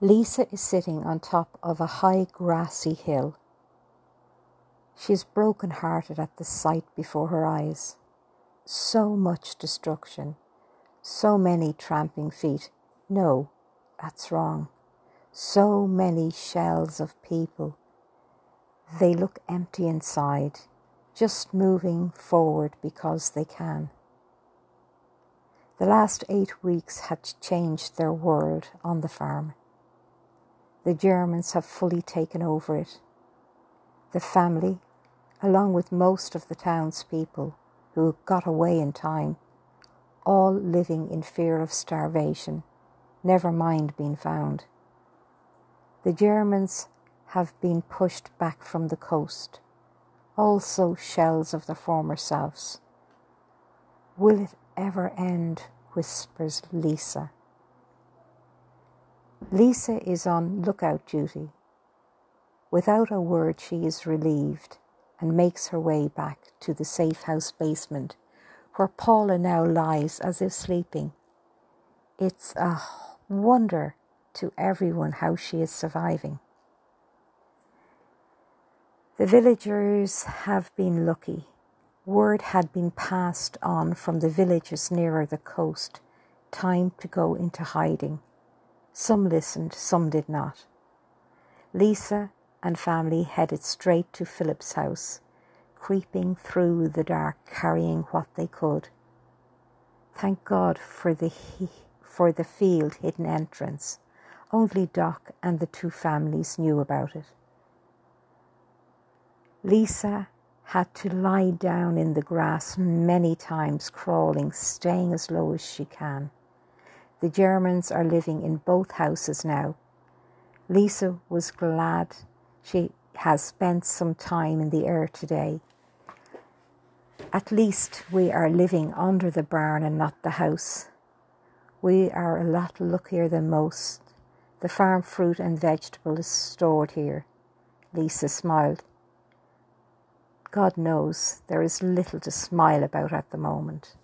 Lisa is sitting on top of a high grassy hill. She is broken hearted at the sight before her eyes. So much destruction, so many tramping feet. No, that's wrong. So many shells of people. They look empty inside, just moving forward because they can. The last eight weeks had changed their world on the farm. The Germans have fully taken over it. The family, along with most of the townspeople who got away in time, all living in fear of starvation, never mind being found. The Germans have been pushed back from the coast, also shells of the former selves. Will it ever end? whispers Lisa. Lisa is on lookout duty. Without a word, she is relieved and makes her way back to the safe house basement where Paula now lies as if sleeping. It's a wonder to everyone how she is surviving. The villagers have been lucky. Word had been passed on from the villages nearer the coast. Time to go into hiding. Some listened, some did not. Lisa and family headed straight to Philip's house, creeping through the dark, carrying what they could. Thank God for the for the field hidden entrance. Only Doc and the two families knew about it. Lisa had to lie down in the grass many times, crawling, staying as low as she can. The Germans are living in both houses now. Lisa was glad she has spent some time in the air today. At least we are living under the barn and not the house. We are a lot luckier than most. The farm fruit and vegetable is stored here. Lisa smiled. God knows there is little to smile about at the moment.